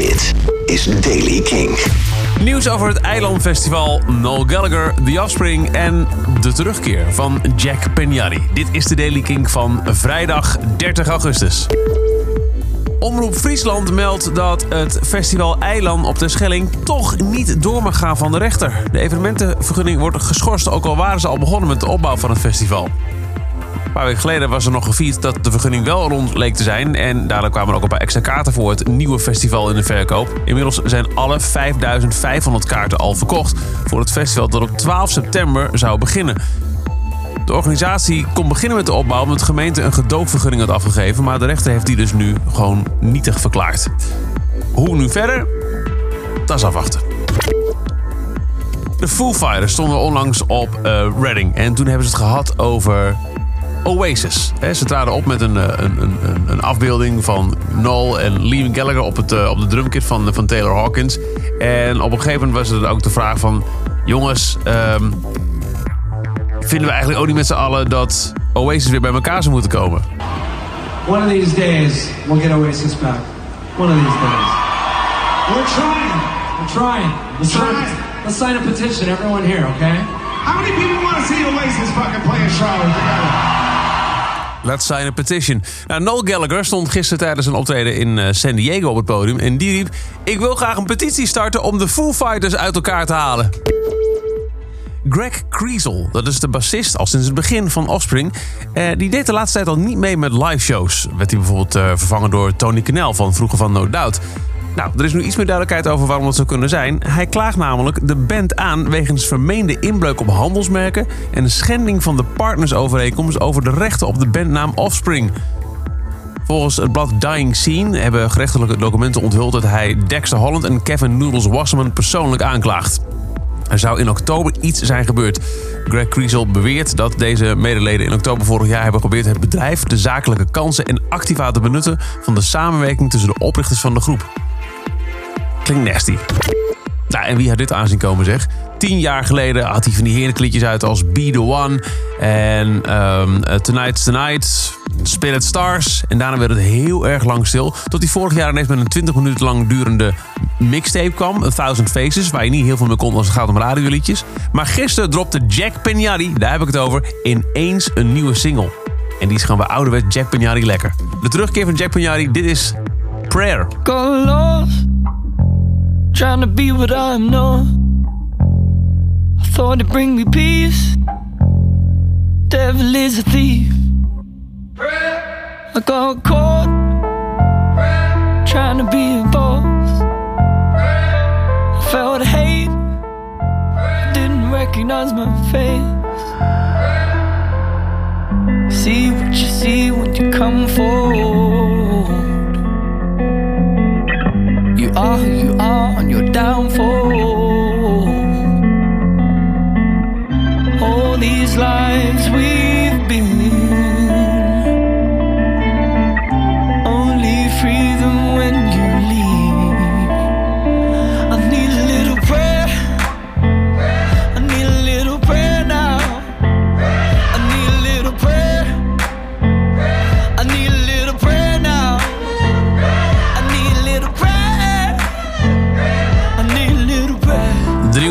Dit is Daily King. Nieuws over het Eilandfestival, Noel Gallagher, The Offspring en de terugkeer van Jack Peñari. Dit is de Daily King van vrijdag 30 augustus. Omroep Friesland meldt dat het festival Eiland op de Schelling toch niet door mag gaan van de rechter. De evenementenvergunning wordt geschorst, ook al waren ze al begonnen met de opbouw van het festival. Een paar weken geleden was er nog gevierd dat de vergunning wel rond leek te zijn. En daardoor kwamen ook een paar extra kaarten voor het nieuwe festival in de verkoop. Inmiddels zijn alle 5500 kaarten al verkocht voor het festival dat op 12 september zou beginnen. De organisatie kon beginnen met de opbouw omdat de gemeente een gedoogvergunning had afgegeven. Maar de rechter heeft die dus nu gewoon nietig verklaard. Hoe nu verder? Dat is afwachten. De Foo Fighters stonden onlangs op uh, Reading. En toen hebben ze het gehad over Oasis. Ze traden op met een, een, een, een afbeelding van Noel en Liam Gallagher op, het, op de drumkit van, van Taylor Hawkins. En op een gegeven moment was er ook de vraag van... Jongens, um, vinden we eigenlijk ook niet met z'n allen dat Oasis weer bij elkaar zou moeten komen? One of these days, we'll get Oasis back. One of these days. We're trying. We're trying. Let's, Trying. Sign, let's sign a petition, everyone here, okay? How many people want to see Oasis fucking play a show together? Let's sign a petition. Nou, Noel Gallagher stond gisteren tijdens een optreden in uh, San Diego op het podium. En die riep: Ik wil graag een petitie starten om de Foo Fighters uit elkaar te halen. Greg Kriesel, dat is de bassist al sinds het begin van Offspring. Eh, die deed de laatste tijd al niet mee met live shows. Werd hij bijvoorbeeld uh, vervangen door Tony Knell van vroeger van No Doubt. Nou, er is nu iets meer duidelijkheid over waarom dat zou kunnen zijn. Hij klaagt namelijk de band aan wegens vermeende inbreuk op handelsmerken en een schending van de partnersovereenkomst over de rechten op de bandnaam Offspring. Volgens het blad Dying Scene hebben gerechtelijke documenten onthuld dat hij Dexter Holland en Kevin Noodles Wasserman persoonlijk aanklaagt. Er zou in oktober iets zijn gebeurd. Greg Kriesel beweert dat deze medeleden in oktober vorig jaar hebben geprobeerd het bedrijf, de zakelijke kansen en activa te benutten van de samenwerking tussen de oprichters van de groep. Klinkt nasty. Nou, en wie had dit aanzien komen zeg? Tien jaar geleden had hij van die heerlijke liedjes uit als Be The One en um, Tonight's Tonight, Spirit Stars. En daarna werd het heel erg lang stil. Tot hij vorig jaar ineens met een 20 minuten lang durende mixtape kwam. A Thousand Faces, waar je niet heel veel mee kon als het gaat om radioliedjes. Maar gisteren dropte Jack Peñari, daar heb ik het over, ineens een nieuwe single. En die is gewoon bij ouderwet Jack Peñari lekker. De terugkeer van Jack Peñari, dit is Prayer. Trying to be what I'm not. I thought it'd bring me peace. Devil is a thief. I got caught trying to be a boss. I felt hate, didn't recognize my face. See what you see when you come forward.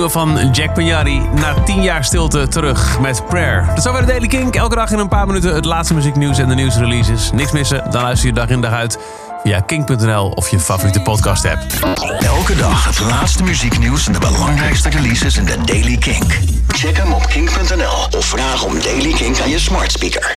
Van Jack Peñari na 10 jaar stilte terug met Prayer. Dat is alweer de Daily Kink. Elke dag in een paar minuten het laatste muzieknieuws en de nieuwsreleases. Niks missen, dan luister je dag in dag uit via kink.nl of je favoriete podcast app. Elke dag het laatste muzieknieuws en de belangrijkste releases in de Daily Kink. Check hem op kink.nl of vraag om Daily Kink aan je smart speaker.